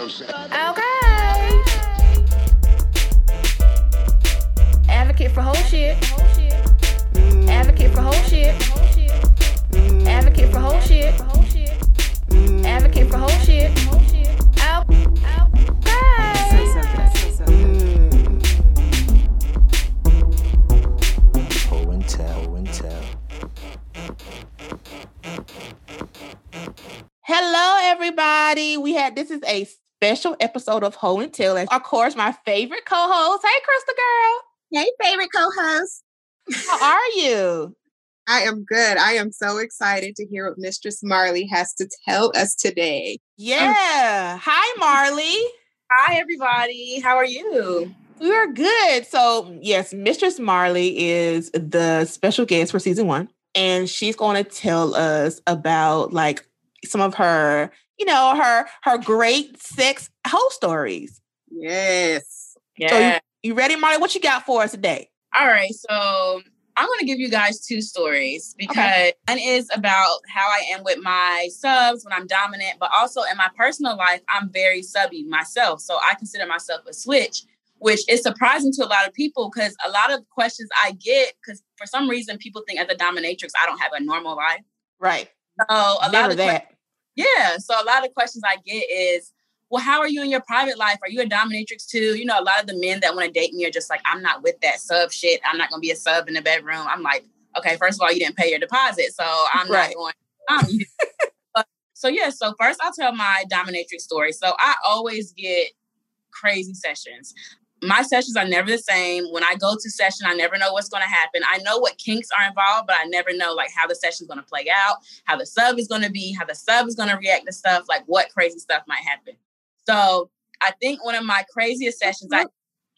Okay. Advocate for whole shit. Advocate for whole shit. Advocate for whole shit. Advocate for whole shit. Out. Hello, everybody. We had this is a special episode of Ho and Tell, and of course, my favorite co-host. Hey, Crystal girl, Hey, favorite co-host. how are you? I am good. I am so excited to hear what Mistress Marley has to tell us today. Um, yeah. Hi, Marley. Hi, everybody. How are you? We're good. So, yes, Mistress Marley is the special guest for season one, and she's going to tell us about like some of her, you know, her her great sex hoe stories. Yes. Yeah. You ready, Marley? What you got for us today? All right. So I'm going to give you guys two stories because one is about how I am with my subs when I'm dominant, but also in my personal life, I'm very subby myself. So I consider myself a switch, which is surprising to a lot of people because a lot of questions I get, because for some reason people think as a dominatrix, I don't have a normal life. Right. So a lot Never of que- that. Yeah. So a lot of questions I get is, well, how are you in your private life? Are you a dominatrix too? You know, a lot of the men that want to date me are just like, I'm not with that sub shit. I'm not gonna be a sub in the bedroom. I'm like, okay, first of all, you didn't pay your deposit, so I'm Right. not going. Um, so yeah, so first I'll tell my dominatrix story. So I always get crazy sessions. My sessions are never the same. When I go to session, I never know what's going to happen. I know what kinks are involved, but I never know like how the session's going to play out, how the sub is going to be, how the sub is going to react to stuff, like what crazy stuff might happen. So I think one of my craziest sessions, I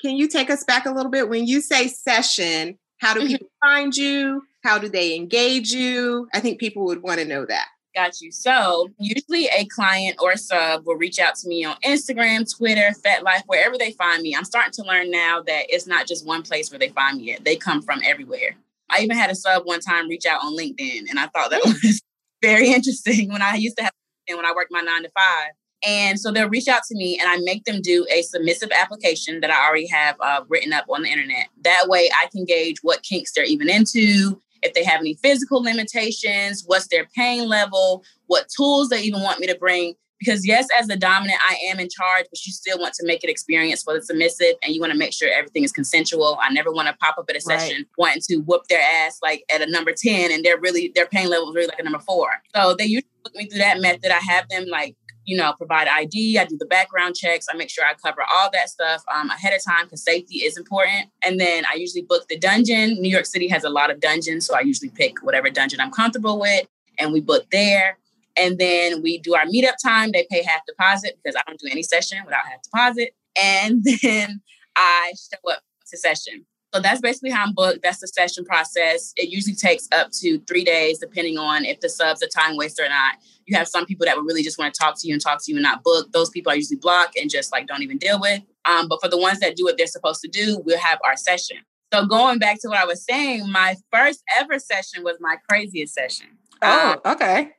Can you take us back a little bit? When you say session, how do Mhm. people find you? How do they engage you? I think people would want to know that. Got you. So usually a client or a sub will reach out to me on Instagram, Twitter, FetLife, wherever they find me. I'm starting to learn now that it's not just one place where they find me at. They come from everywhere. I even had a sub one time reach out on LinkedIn, and I thought that was very interesting when I used to have and when I worked my nine to five. And so they'll reach out to me and I make them do a submissive application that I already have uh, written up on the internet. That way I can gauge what kinks they're even into, if they have any physical limitations, what's their pain level, what tools they even want me to bring. Because, yes, as the dominant, I am in charge, but you still want to make it experience for the submissive and you want to make sure everything is consensual. I never want to pop up at a Right. session wanting to whoop their ass like at a number 10 and they're really, their pain level is really like a number four. So they usually put me through that method. I have them like, you know, provide ID. I do the background checks. I make sure I cover all that stuff um, ahead of time because safety is important. And then I usually book the dungeon. New York City has a lot of dungeons, so I usually pick whatever dungeon I'm comfortable with, and we book there. And then we do our meetup time. They pay half deposit because I don't do any session without half deposit. And then I show up to session. So that's basically how I'm booked. That's the session process. It usually takes up to three days, depending on if the sub's a time waster or not. You have some people that would really just want to talk to you and talk to you and not book. Those people are usually blocked and just like don't even deal with. Um, but for the ones that do what they're supposed to do, we'll have our session. So going back to what I was saying, my first ever session was my craziest session. Oh, Um, okay.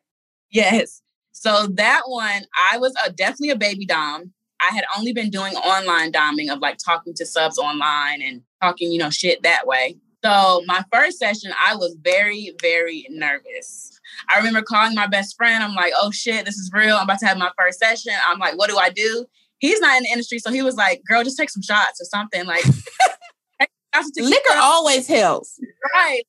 Yes. So that one, I was a, definitely a baby dom. I had only been doing online doming of like talking to subs online and talking, you know, shit that way. So my first session, I was very, very nervous. I remember calling my best friend. I'm like, oh shit, this is real. I'm about to have my first session. I'm like, what do I do? He's not in the industry. So he was like, girl, just take some shots or something. Like, take shots of tequila Liquor always helps. right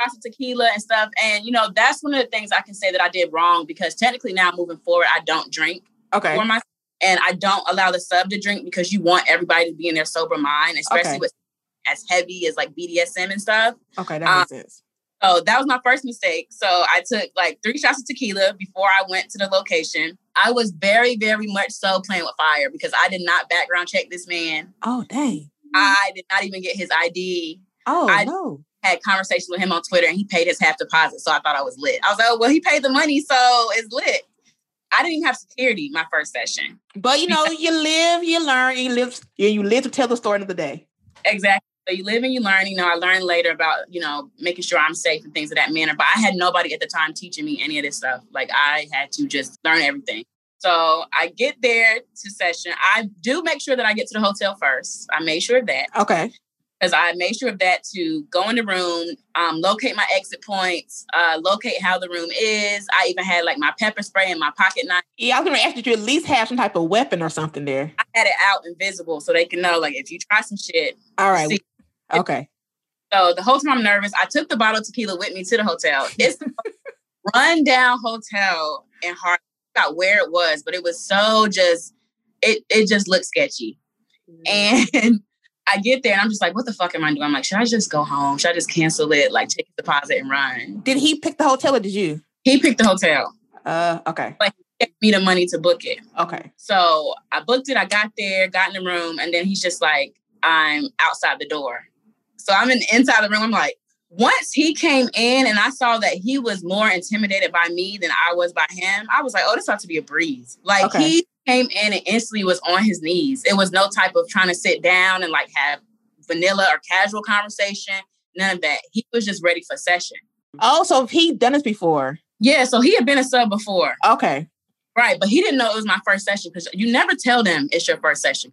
shots of tequila and stuff and you know that's one of the things i can say that i did wrong because technically now moving forward i don't drink Okay. for my and i don't allow the sub to drink because you want everybody to be in their sober mind especially Okay. with as heavy as like bdsm and stuff Okay, that Um, makes sense. so that was my first mistake so i took like three shots of tequila before i went to the location i was very very much so playing with fire because i did not background check this man Oh, dang. i did not even get his id Oh, I- no. had conversations with him on Twitter and he paid his half deposit. So I thought I was lit. I was like, oh, well, he paid the money, so it's lit. I didn't even have security my first session. But you know, you live, you learn, you live, you, you live to tell the story of the day. Exactly. So you live and you learn. You know, I learned later about, you know, making sure I'm safe and things of that manner. But I had nobody at the time teaching me any of this stuff. Like I had to just learn everything. So I get there to session. I do make sure that I get to the hotel first. I made sure of that Okay. because I made sure of that to go in the room, um, locate my exit points, uh, locate how the room is. I even had like my pepper spray and my pocket knife. Yeah, I was gonna ask you to at least have some type of weapon or something there. I had it out invisible so they can know like if you try some shit. All right. See. Okay. So the whole time I'm nervous, I took the bottle of tequila with me to the hotel. It's the run down hotel in Hart. I forgot where it was, but it was so just it it just looked sketchy. And I get there and I'm just like, what the fuck am I doing? I'm like, should I just go home? Should I just cancel it? Like take a deposit and run. Did he pick the hotel or did you? He picked the hotel. Uh okay. Gave me the money to book it. Okay. So I booked it. I got there, got in the room, and then he's just like, I'm outside the door. So I'm in inside the room. I'm like, once he came in and I saw that he was more intimidated by me than I was by him, I was like, oh, this ought to be a breeze. Like Okay. he came in and instantly was on his knees. It was no type of trying to sit down and like have vanilla or casual conversation. None of that. He was just ready for session. Oh, so he done this before. Yeah, so he had been a sub before. Okay. Right, but he didn't know it was my first session because you never tell them it's your first session.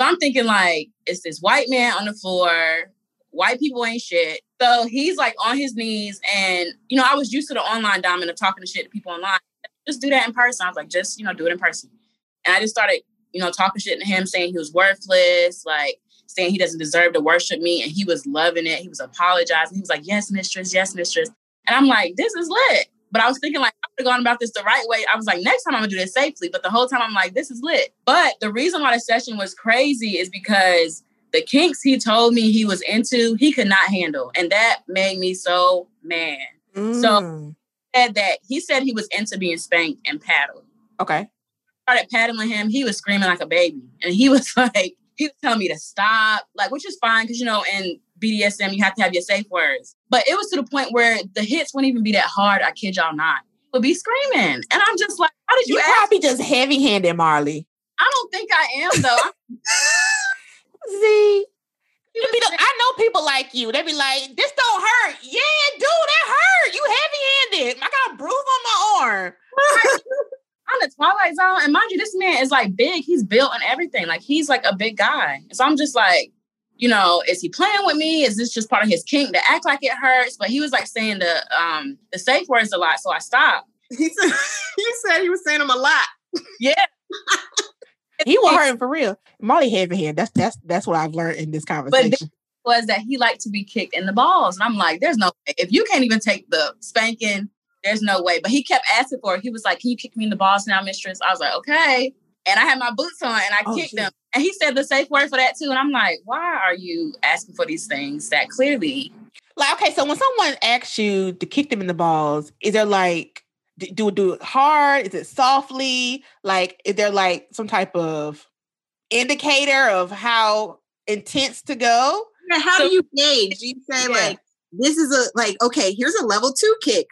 So I'm thinking like it's this white man on the floor. White people ain't shit. So he's like on his knees, and you know I was used to the online dominant of talking to shit to people online. Just do that in person. I was like, just you know, do it in person. And I just started, you know, talking shit to him, saying he was worthless, like saying he doesn't deserve to worship me, and he was loving it. He was apologizing. He was like, "Yes, mistress. Yes, mistress." And I'm like, "This is lit." But I was thinking like I would have gone about this the right way. I was like, next time I'm gonna do this safely. But the whole time I'm like, this is lit. But the reason why the session was crazy is because the kinks he told me he was into, he could not handle. And that made me so mad. Mm. Said that he said he was into being spanked and paddled. okay. Started paddling him, he was screaming like a baby. And he was like, he was telling me to stop, like, which is fine, because you know, in BDSM, you have to have your safe words. But it was to the point where the hits wouldn't even be that hard. I kid y'all not. Would be screaming. And I'm just like, how did you, You ask? probably just heavy handed, Marley. I don't think I am though. I'm- you be I know people like you. They be like, "This don't hurt." Yeah, dude, that hurt. You heavy handed. I got a bruise on my arm. on the Twilight Zone. And mind you, this man is like big. He's built and everything. Like he's like a big guy. So I'm just like, you know, is he playing with me? Is this just part of his kink to act like it hurts? But he was like saying the um the safe words a lot. So I stopped. He said, you said he was saying them a lot. Yeah. He was hurting for real. Marley heavy hand. That's that's that's what I've learned in this conversation. Was that he liked to be kicked in the balls. And I'm like, there's no way. If you can't even take the spanking, there's no way. But he kept asking for it. He was like, Can you kick me in the balls now, mistress? I was like, Okay. And I had my boots on and I Oh, kicked shit. him. And he said the safe word for that too. And I'm like, why are you asking for these things that clearly like, okay, so when someone asks you to kick them in the balls, is there like d- do do it hard? Is it softly? Like, is there like some type of indicator of how intense to go? Yeah, How So- do you gauge? You say Yeah. like this is a like okay, here's a level two kick,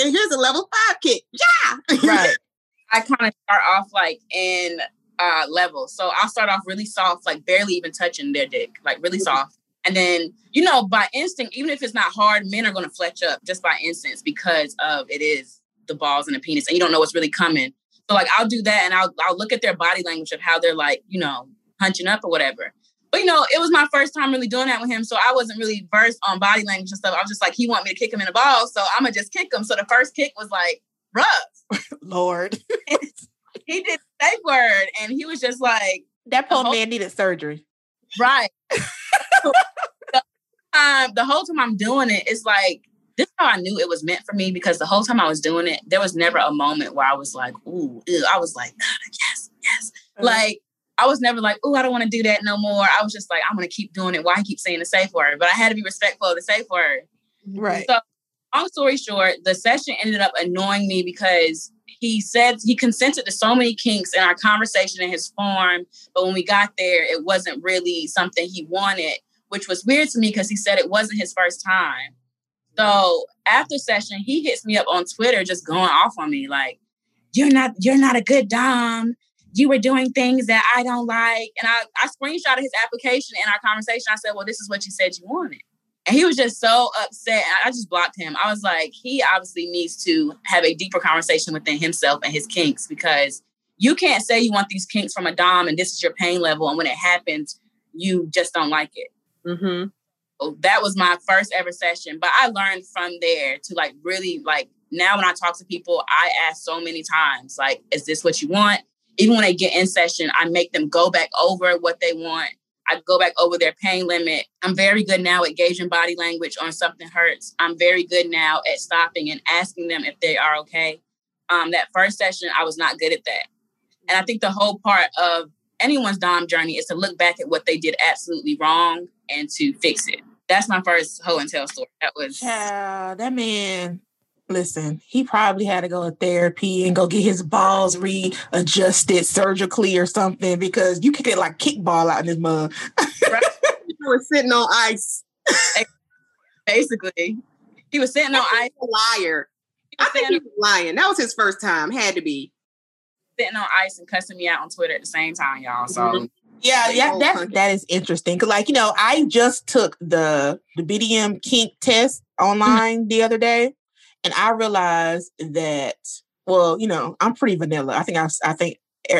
and here's a level five kick. Yeah, Right. I kind of start off like in uh levels. So I'll start off really soft, like barely even touching their dick, like really soft. And then, you know, by instinct, even if it's not hard, men are gonna fletch up just by instinct because of it is the balls and the penis, and you don't know what's really coming. So like I'll do that and I'll I'll look at their body language of how they're like, you know, hunching up or whatever. But you know, it was my first time really doing that with him. So I wasn't really versed on body language and stuff. I was just like, he want me to kick him in the balls. So I'm gonna just kick him. So the first kick was like rough. Lord, he did the safe word and he was just like that poor whole- man needed surgery. right the, time, the whole time i'm doing it it's like this is how i knew it was meant for me because the whole time i was doing it there was never a moment where i was like ooh ew. i was like yes yes Uh-huh. like i was never like ooh i don't want to do that no more i was just like i'm going to keep doing it why i keep saying the safe word but i had to be respectful of the safe word right. so, long story short, the session ended up annoying me because he said he consented to so many kinks in our conversation in his form, but when we got there, it wasn't really something he wanted, which was weird to me because he said it wasn't his first time. So after session, he hits me up on Twitter, just going off on me like, "You're not, you're not a good dom. You were doing things that I don't like." And I, I screenshotted his application in our conversation. I said, "Well, this is what you said you wanted." And he was just so upset. I just blocked him. I was like, he obviously needs to have a deeper conversation within himself and his kinks because you can't say you want these kinks from a dom and this is your pain level, and when it happens, you just don't like it. Mm-hmm. That was my first ever session, but I learned from there to like really like now when I talk to people, I ask so many times, like, is this what you want? Even when they get in session, I make them go back over what they want. I go back over their pain limit. I'm very good now at gauging body language on something hurts. I'm very good now at stopping and asking them if they are okay. Um, that first session, I was not good at that. And I think the whole part of anyone's Dom journey is to look back at what they did absolutely wrong and to fix it. That's my first hoe and tell story. That was Child, that man, listen, he probably had to go to therapy and go get his balls readjusted surgically or something because you could get like kickball out in this mug. You were sitting on ice. basically he was sitting on ice. A liar. I think he was lying. That was his first time. Had to be. sitting on ice and cussing me out on Twitter at the same time, y'all. So Mhm. Yeah, yeah, that's that is interesting. Cause like, you know, I just took the the BDM kink test online the other day, and I realized that, well, you know, I'm pretty vanilla. I think I've I think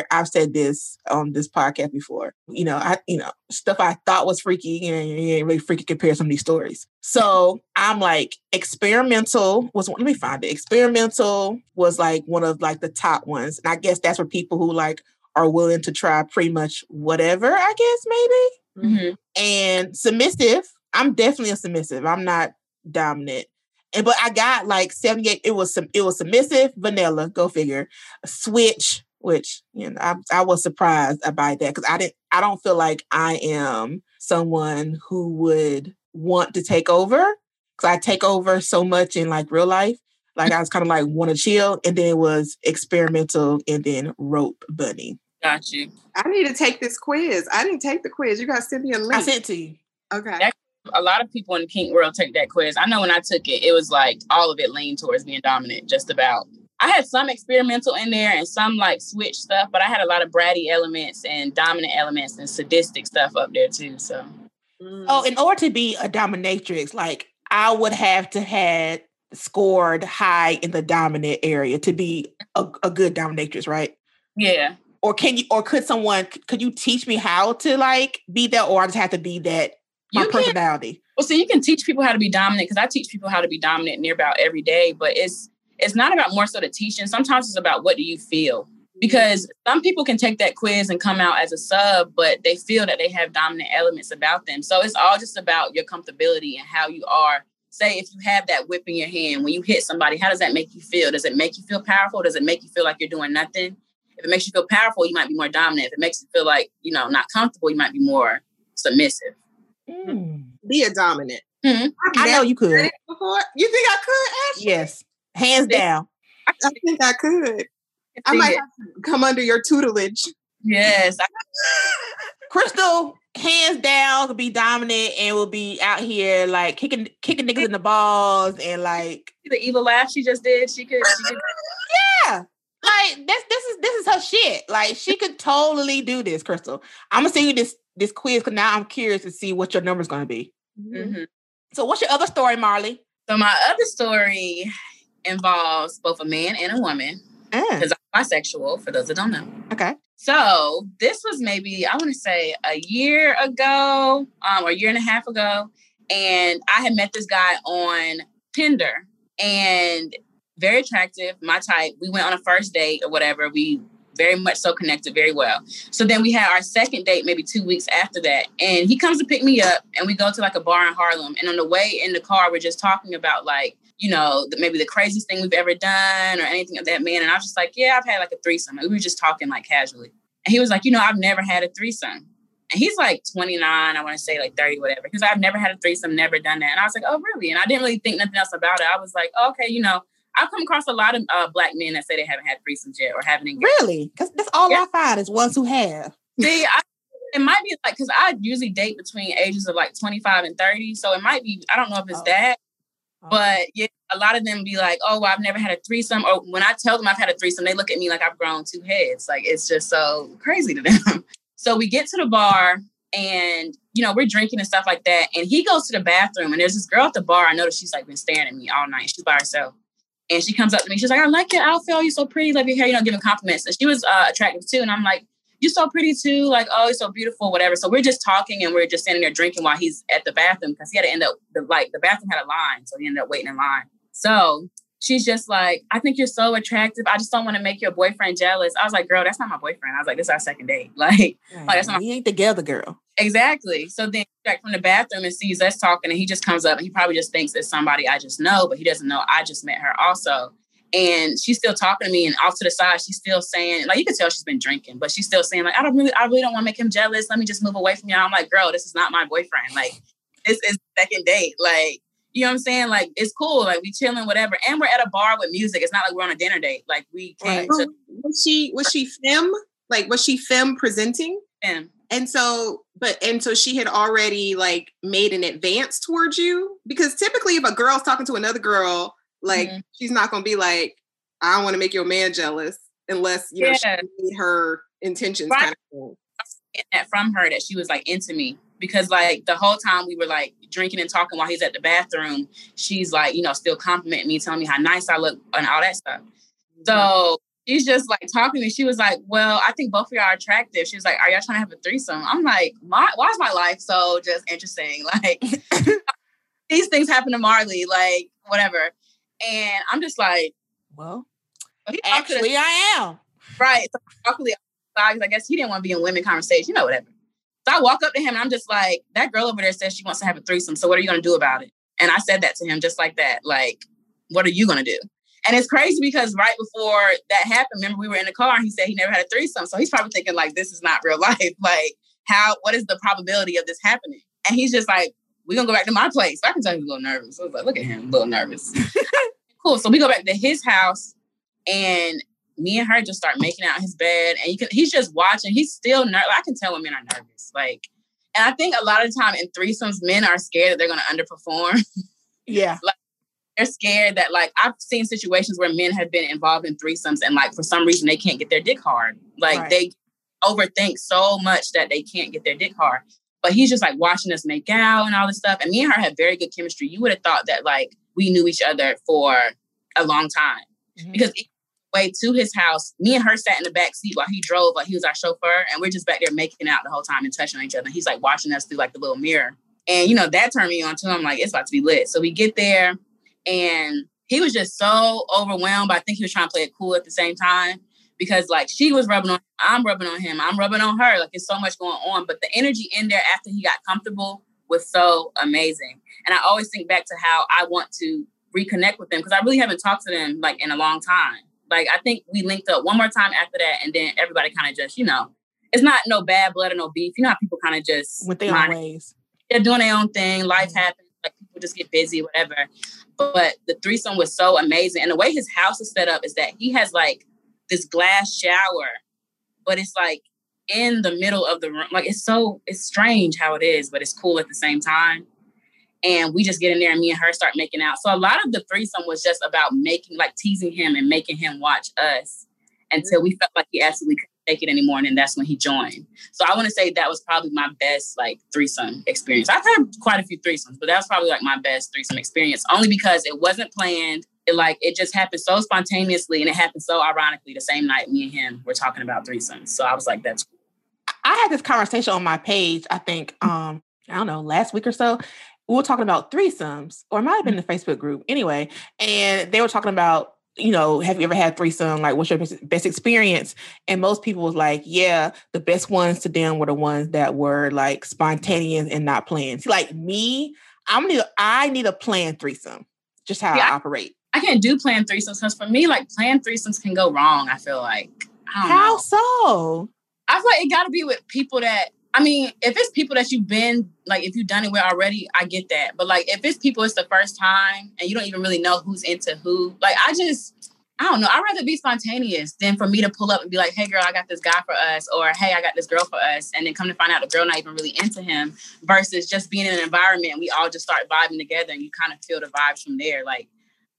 I've said this on this podcast before. You know, I you know, stuff I thought was freaky, you know, you ain't really freaky compared to some of these stories. So I'm like, experimental was one, let me find it. Experimental was like one of like the top ones. And I guess that's for people who like are willing to try pretty much whatever, I guess, maybe. mhm. And submissive, I'm definitely a submissive. I'm not dominant. And but I got like 78, it was some it was submissive, vanilla, go figure. Switch, which you know, I, I was surprised about that because I didn't I don't feel like I am someone who would want to take over because I take over so much in like real life. Like I was kind of like want to chill, and then it was experimental, and then rope bunny. Got you. I need to take this quiz. I didn't take the quiz. You got to send me a link. I sent it to you. okay. That- A lot of people in the kink world take that quiz. I know when I took it, it was like all of it leaned towards being dominant, just about. I had some experimental in there and some like switch stuff, but I had a lot of bratty elements and dominant elements and sadistic stuff up there too. So Mm. Oh, in order to be a dominatrix, like I would have to had scored high in the dominant area to be a, a good dominatrix, right? yeah, Or can you or could someone could you teach me how to like be that or I just have to be that my you can. personality? Well, so you can teach people how to be dominant because I teach people how to be dominant near about every day, but it's it's not about more so the teaching. Sometimes it's about what do you feel. Because some people can take that quiz and come out as a sub, but they feel that they have dominant elements about them. So it's all just about your comfortability and how you are. Say if you have that whip in your hand, when you hit somebody, how does that make you feel? Does it make you feel powerful? Does it make you feel like you're doing nothing? If it makes you feel powerful, you might be more dominant. If it makes you feel like, you know, not comfortable, you might be more submissive. Mm. Be a dominant. Mhm. I've I know you could. before. You think I could, Ashley? Yes. Hands down. I think I could. I might have to come under your tutelage. Yes, Crystal, hands down, could be dominant and will be out here like kicking kicking niggas in the balls and like the evil laugh she just did. She could. She could yeah. Like this this is this is her shit. Like she could totally do this, Crystal. I'm gonna send you this this quiz because now I'm curious to see what your number's gonna be. Mhm. So what's your other story, Marley? So my other story involves both a man and a woman Mm, because I'm bisexual. For those that don't know. okay. So this was maybe I want to say a year ago, um, or a year and a half ago, and I had met this guy on Tinder, and very attractive, my type. We went on a first date or whatever. We very much so connected very well. So then we had our second date maybe two weeks after that, and he comes to pick me up, and we go to like a bar in Harlem. And on the way in the car, we're just talking about like you know, the, maybe the craziest thing we've ever done or anything of that man. And I was just like, yeah, I've had like a threesome. And we were just talking like casually. And he was like, you know, I've never had a threesome. And he's like 29, I want to say like 30, whatever. Because I've never had a threesome, never done that. And I was like, oh, really? And I didn't really think nothing else about it. I was like, okay, you know, I've come across a lot of uh, black men that say they haven't had threesomes yet or haven't engaged. Really? Because that's all Yeah. I find is ones who have. See, I, it might be like, because I usually date between ages of like 25 and 30. So it might be, I don't know if it's Oh. that. Oh. But yeah, a lot of them be like, "Oh, well, I've never had a threesome." Or when I tell them I've had a threesome, they look at me like I've grown two heads. Like it's just so crazy to them. so we get to the bar, and you know we're drinking and stuff like that. And he goes to the bathroom, and there's this girl at the bar. I noticed she's like been staring at me all night. She's by herself, And she comes up to me. She's like, I like your outfit. Oh, you're so pretty. Love your hair. You know, giving compliments. And she was uh, attractive too. And I'm like, you're so pretty too. Like, oh, you're so beautiful, whatever. So we're just talking and we're just standing there drinking while he's at the bathroom because he had to end up, the, like, the bathroom had a line. So he ended up waiting in line. So she's just like, I think you're so attractive. I just don't want to make your boyfriend jealous. I was like, girl, that's not my boyfriend. I was like, this is our second date. Like, like that's not we ain't together, girl. Exactly. So then back from the bathroom and sees us talking, and he just comes up and he probably just thinks it's somebody I just know, but he doesn't know I just met her also. And she's still talking to me, and off to the side, she's still saying, like you can tell she's been drinking, but she's still saying, like, I don't really, I really don't want to make him jealous. Let me just move away from you. I'm like, girl, this is not my boyfriend. Like, this is second date. Like, you know what I'm saying? Like, it's cool. Like, we chilling, whatever. And we're at a bar with music. It's not like we're on a dinner date. Like, we came Right. to Was she was she femme? Like was she femme presenting? him. And so, but and so she had already like made an advance towards you because typically, if a girl's talking to another girl, like Mhm. she's not gonna be like, "I don't want to make your man jealous," unless you know Yeah. she her intentions Right. kind of thing. that from her that she was like into me because like the whole time we were like drinking and talking while he's at the bathroom, she's like, you know, still complimenting me, telling me how nice I look and all that stuff. Mm-hmm. So she's just like talking to me. She was like, Well, I think both of y'all are attractive. She was like, Are y'all trying to have a threesome? I'm like, my why is my life so just interesting? Like these things happen to Marley, like whatever. And I'm just like, Well, he talked to the- actually, I am. Right. So luckily, I guess he didn't want to be in women conversation, you know, whatever. So I walk up to him and I'm just like, that girl over there says she wants to have a threesome. So what are you going to do about it? And I said that to him just like that. Like, what are you going to do? And it's crazy because right before that happened, remember we were in the car and he said he never had a threesome. So he's probably thinking like, this is not real life. Like, how, what is the probability of this happening? And he's just like, we're going to go back to my place. So I can tell he's a little nervous. I was like, look at him, a little nervous. cool. So we go back to his house and me and her just start making out in his bed, and you can he's just watching. He's still nervous. I can tell when men are nervous. Like, and I think a lot of the time in threesomes, men are scared that they're going to underperform. Yeah. they're scared that like I've seen situations where men have been involved in threesomes, and like for some reason they can't get their dick hard. Like Right. they overthink so much that they can't get their dick hard. But he's just like watching us make out and all this stuff. And me and her had very good chemistry. You would have thought that like we knew each other for a long time Mhm. because way to his house, me and her sat in the back seat while he drove, like he was our chauffeur, and we're just back there making out the whole time and touching on each other. He's like watching us through like the little mirror. And you know, that turned me on too. I'm like, it's about to be lit. So we get there and he was just so overwhelmed, I think he was trying to play it cool at the same time. Because like she was rubbing on I'm rubbing on him, I'm rubbing on her. Like it's so much going on. But the energy in there after he got comfortable was so amazing. And I always think back to how I want to reconnect with them because I really haven't talked to them like in a long time. Like I think we linked up one more time after that, and then everybody kind of just, you know, it's not no bad blood or no beef. You know how people kind of just With their own ways. they're doing their own thing. Life Mhm. happens. Like people just get busy, whatever. But the threesome was so amazing, and the way his house is set up is that he has like this glass shower, but it's like in the middle of the room. Like it's so it's strange how it is, but it's cool at the same time. And we just get in there, and me and her start making out. So a lot of the threesome was just about making, like teasing him and making him watch us until we felt like he absolutely couldn't take it anymore, and then that's when he joined. So I want to say that was probably my best like threesome experience. I've had quite a few threesomes, but that was probably like my best threesome experience, only because it wasn't planned. It like it just happened so spontaneously, and it happened so ironically the same night me and him were talking about threesomes. So I was like, that's cool. I had this conversation on my page, I think, um, I don't know, last week or so. We were talking about threesomes, or it might have been mm. the Facebook group anyway. And they were talking about, you know, have you ever had threesome? Like, what's your best, experience? And most people was like, yeah, the best ones to them were the ones that were like spontaneous and not planned. See, like me, I'm need I need a planned threesome, just how Yeah, I operate. I can't do planned threesomes because for me, like planned threesomes can go wrong. I feel like I don't How know. so? I feel like it got to be with people that. I mean, if it's people that you've been like, if you've done it with already, I get that. But like, if it's people it's the first time and you don't even really know who's into who, like, I just, I don't know. I'd rather be spontaneous than for me to pull up and be like, "Hey, girl, I got this guy for us," or "Hey, I got this girl for us," and then come to find out the girl not even really into him. Versus just being in an environment we all just start vibing together and you kind of feel the vibes from there. Like,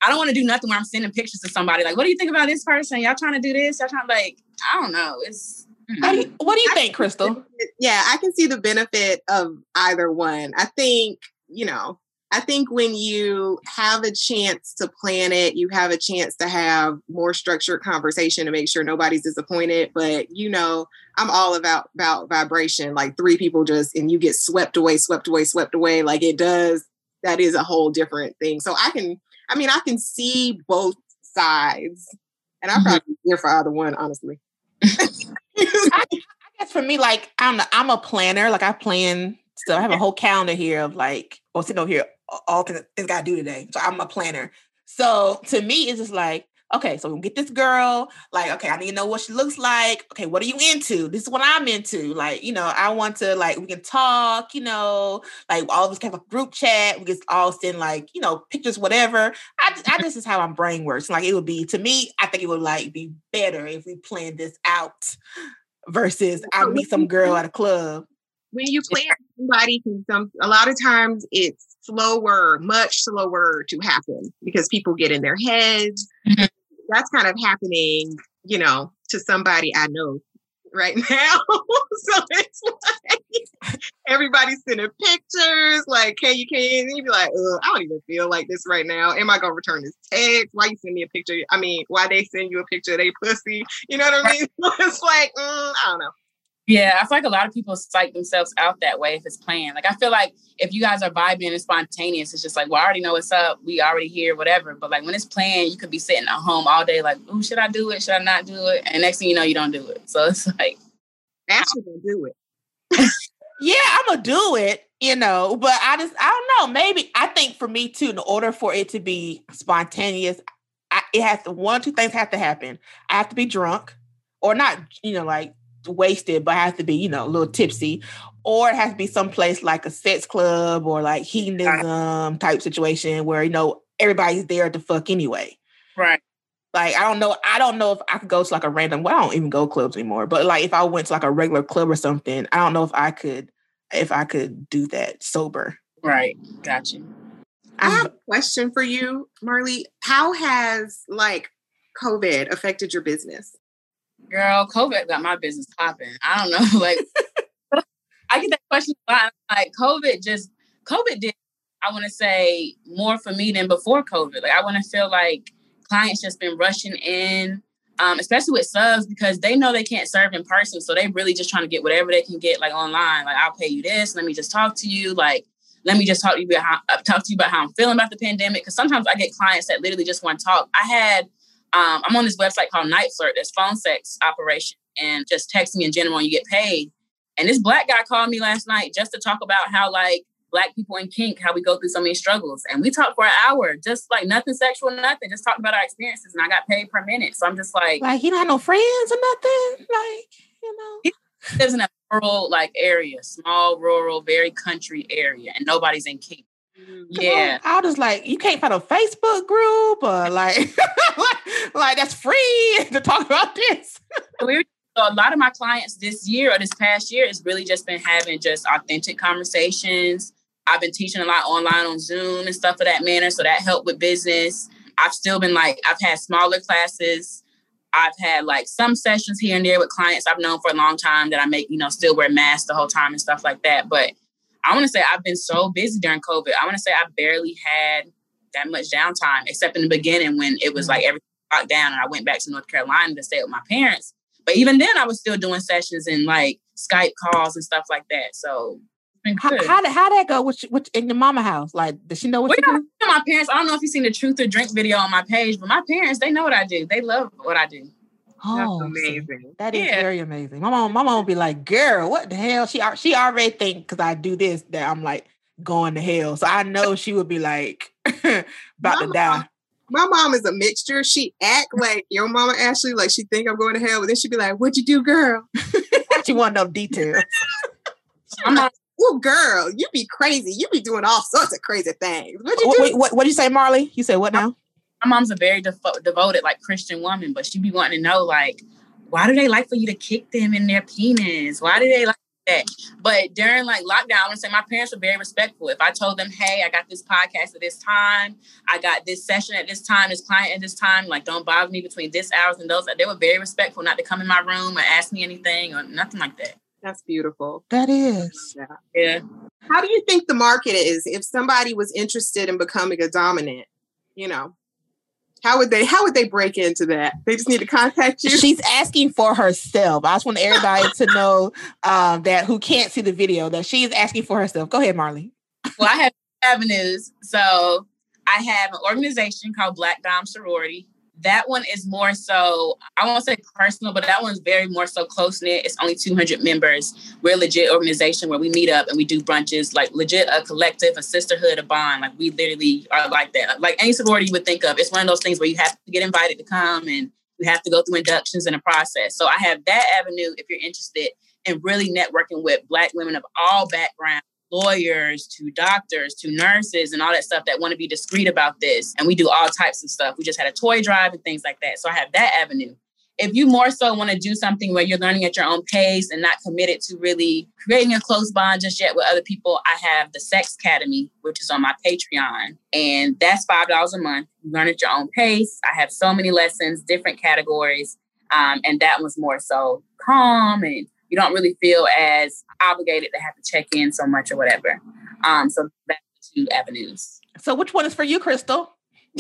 I don't want to do nothing where I'm sending pictures to somebody like, "What do you think about this person? Y'all trying to do this? Y'all trying to like, I don't know. It's do what do you think, Crystal? Yeah, I can see the benefit of either one. I think, you know, I think when you have a chance to plan it, you have a chance to have more structured conversation to make sure nobody's disappointed. But you know, I'm all about about vibration. Like three people just and you get swept away, swept away, swept away. Like it does. That is a whole different thing. So I can, I mean, I can see both sides, and I'm probably mm-hmm. here for either one, honestly. I, I guess for me, like I'm, I'm a planner. Like I plan so I have a whole calendar here of like, oh, sitting over here, all things I got to do today. So I'm a planner. So to me, it's just like, okay, so we get this girl. Like, okay, I need to know what she looks like. Okay, what are you into? This is what I'm into. Like, you know, I want to like we can talk. You know, like all of us have a group chat. We just all send like you know pictures, whatever. I, I this is how my brain works. Like it would be to me. I think it would like be better if we planned this out versus I meet some girl at a club when you plan somebody some a lot of times it's slower much slower to happen because people get in their heads mm-hmm. That's kind of happening you know to somebody i know right now. So it's like everybody's sending pictures like can you can you be like i don't even feel like this right now. Am i gonna return this text? Why you send me a picture? I mean why they send you a picture of they pussy? You know what i mean? It's like mm, i don't know yeah, I feel like a lot of people psych themselves out that way if it's planned. Like I feel like if you guys are vibing and spontaneous, it's just like, well, I already know what's up. We already here, whatever. But like when it's planned, you could be sitting at home all day, like, oh, should I do it? Should I not do it? And next thing you know, you don't do it. So it's like, actually, gonna do it. yeah, I'm gonna do it. You know, but I just I don't know. Maybe I think for me too, in order for it to be spontaneous, I, it has to one two things have to happen. I have to be drunk, or not. You know, like wasted, but has to be, you know, a little tipsy. Or it has to be someplace like a sex club or like hedonism type situation where, you know, everybody's there to fuck anyway. Right. Like I don't know, I don't know if I could go to like a random. Well, I don't even go clubs anymore. But like if I went to like a regular club or something, I don't know if I could, if I could do that sober. Right. Gotcha. I have a question for you, Marley. How has like COVID affected your business? Girl, COVID got my business popping. I don't know. Like, I get that question a lot. Like, COVID just, COVID did, I want to say, more for me than before COVID. Like, I want to feel like clients just been rushing in, um, especially with subs, because they know they can't serve in person. So they really just trying to get whatever they can get, like, online. Like, I'll pay you this. Let me just talk to you. Like, let me just talk to you about how, uh, talk to you about how I'm feeling about the pandemic. Because sometimes I get clients that literally just want to talk. I had um, I'm on this website called NiteFlirt. That's phone sex operation and just texting in general and you get paid. And this black guy called me last night just to talk about how like black people in kink, how we go through so many struggles. And we talked for an hour, just like nothing sexual, nothing, just talking about our experiences. And I got paid per minute. So I'm just like Like he don't have no friends or nothing. Like, you know. He lives in a rural like area, small, rural, very country area, and nobody's in kink. Yeah. I, was like, you can't find a Facebook group or like, like, like, that's free to talk about this. so a lot of my clients this year or this past year has really just been having just authentic conversations. I've been teaching a lot online on Zoom and stuff of that manner. So that helped with business. I've still been like, I've had smaller classes. I've had like some sessions here and there with clients I've known for a long time that I make, you know, still wear masks the whole time and stuff like that. But I want to say I've been so busy during COVID. I want to say I barely had that much downtime, except in the beginning when it was like mm-hmm. everything locked down and I went back to North Carolina to stay with my parents. But even then, I was still doing sessions and like Skype calls and stuff like that. So how, how did how that go? Which which in your mama house? Like, does she know what well, you do? My parents. I don't know if you've seen the Truth or Drink video on my page, but my parents they know what I do. They love what I do. Oh, That's amazing. That is yeah. very amazing. My mom, my mom would be like, "Girl, what the hell?" She she already think because I do this that I'm like going to hell. So I know she would be like about my to die. Mom, my mom is a mixture. She act like your mama Ashley, like she think I'm going to hell, but then she'd be like, "What'd you do, girl?" she want no details. I'm like, "Oh, girl, you be crazy. You be doing all sorts of crazy things." What'd you do? Wait, what? What did you say, Marley? You said what now? My mom's a very devo- devoted, like Christian woman, but she be wanting to know, like, why do they like for you to kick them in their penis? Why do they like that? But during like lockdown, I want to say my parents were very respectful. If I told them, hey, I got this podcast at this time, I got this session at this time, this client at this time, like don't bother me between this hours and those. They were very respectful, not to come in my room or ask me anything or nothing like that. That's beautiful. That is. Yeah. yeah. How do you think the market is if somebody was interested in becoming a dominant? You know, how would they how would they break into that? They just need to contact you. She's asking for herself. I just want everybody to know um, that who can't see the video that she is asking for herself. Go ahead, Marley. Well, I have avenues. So I have an organization called Black Dom Sorority. That one is more so, I won't say personal, but that one's very more so close knit. It's only 200 members. We're a legit organization where we meet up and we do brunches, like legit a collective, a sisterhood, a bond. Like we literally are like that. Like any sorority you would think of. It's one of those things where you have to get invited to come and you have to go through inductions and a process. So I have that avenue if you're interested in really networking with Black women of all backgrounds lawyers to doctors to nurses and all that stuff that want to be discreet about this. And we do all types of stuff. We just had a toy drive and things like that. So I have that avenue. If you more so want to do something where you're learning at your own pace and not committed to really creating a close bond just yet with other people, I have the Sex Academy, which is on my Patreon. And that's $5 a month. You learn at your own pace. I have so many lessons, different categories. Um, and that was more so calm and you don't really feel as obligated to have to check in so much or whatever. Um, so that's the two avenues. So which one is for you, Crystal?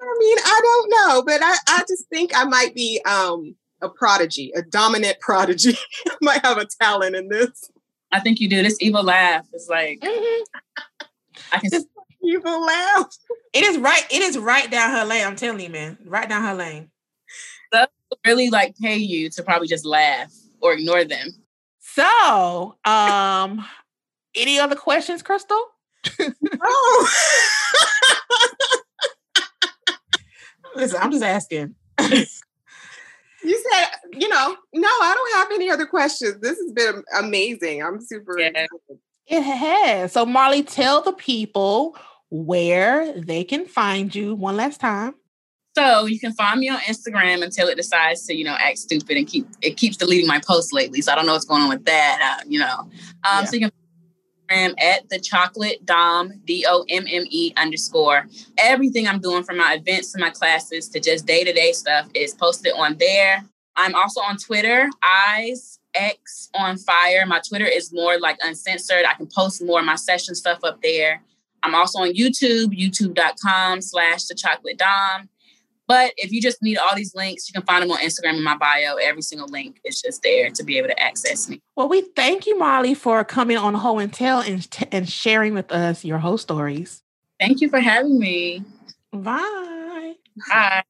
I mean, I don't know, but I, I just think I might be um, a prodigy, a dominant prodigy. I might have a talent in this. I think you do. This evil laugh is like Mhm. I can This- Evil laugh. It is right. It is right down her lane. I'm telling you, man. Right down her lane. Really like pay you to probably just laugh or ignore them. So, um, any other questions, Crystal? Oh. Listen, I'm just asking. You said, you know, no, I don't have any other questions. This has been amazing. I'm super Yeah. excited. It has. So, Marley, tell the people where they can find you one last time. So you can find me on Instagram until it decides to, you know, act stupid and keep it keeps deleting my posts lately. So I don't know what's going on with that. Uh, you know, um, Yeah. so you can find me at the chocolate dom d o m m e underscore. Everything I'm doing from my events to my classes to just day to day stuff is posted on there. I'm also on Twitter, eyes X on fire. My Twitter is more like uncensored. I can post more of my session stuff up there. I'm also on YouTube, youtube.com slash the chocolate dom. But if you just need all these links, you can find them on Instagram in my bio. Every single link is just there to be able to access me. Well, we thank you, Marley, for coming on Ho and Tell and, and sharing with us your whole stories. Thank you for having me. Bye. Bye.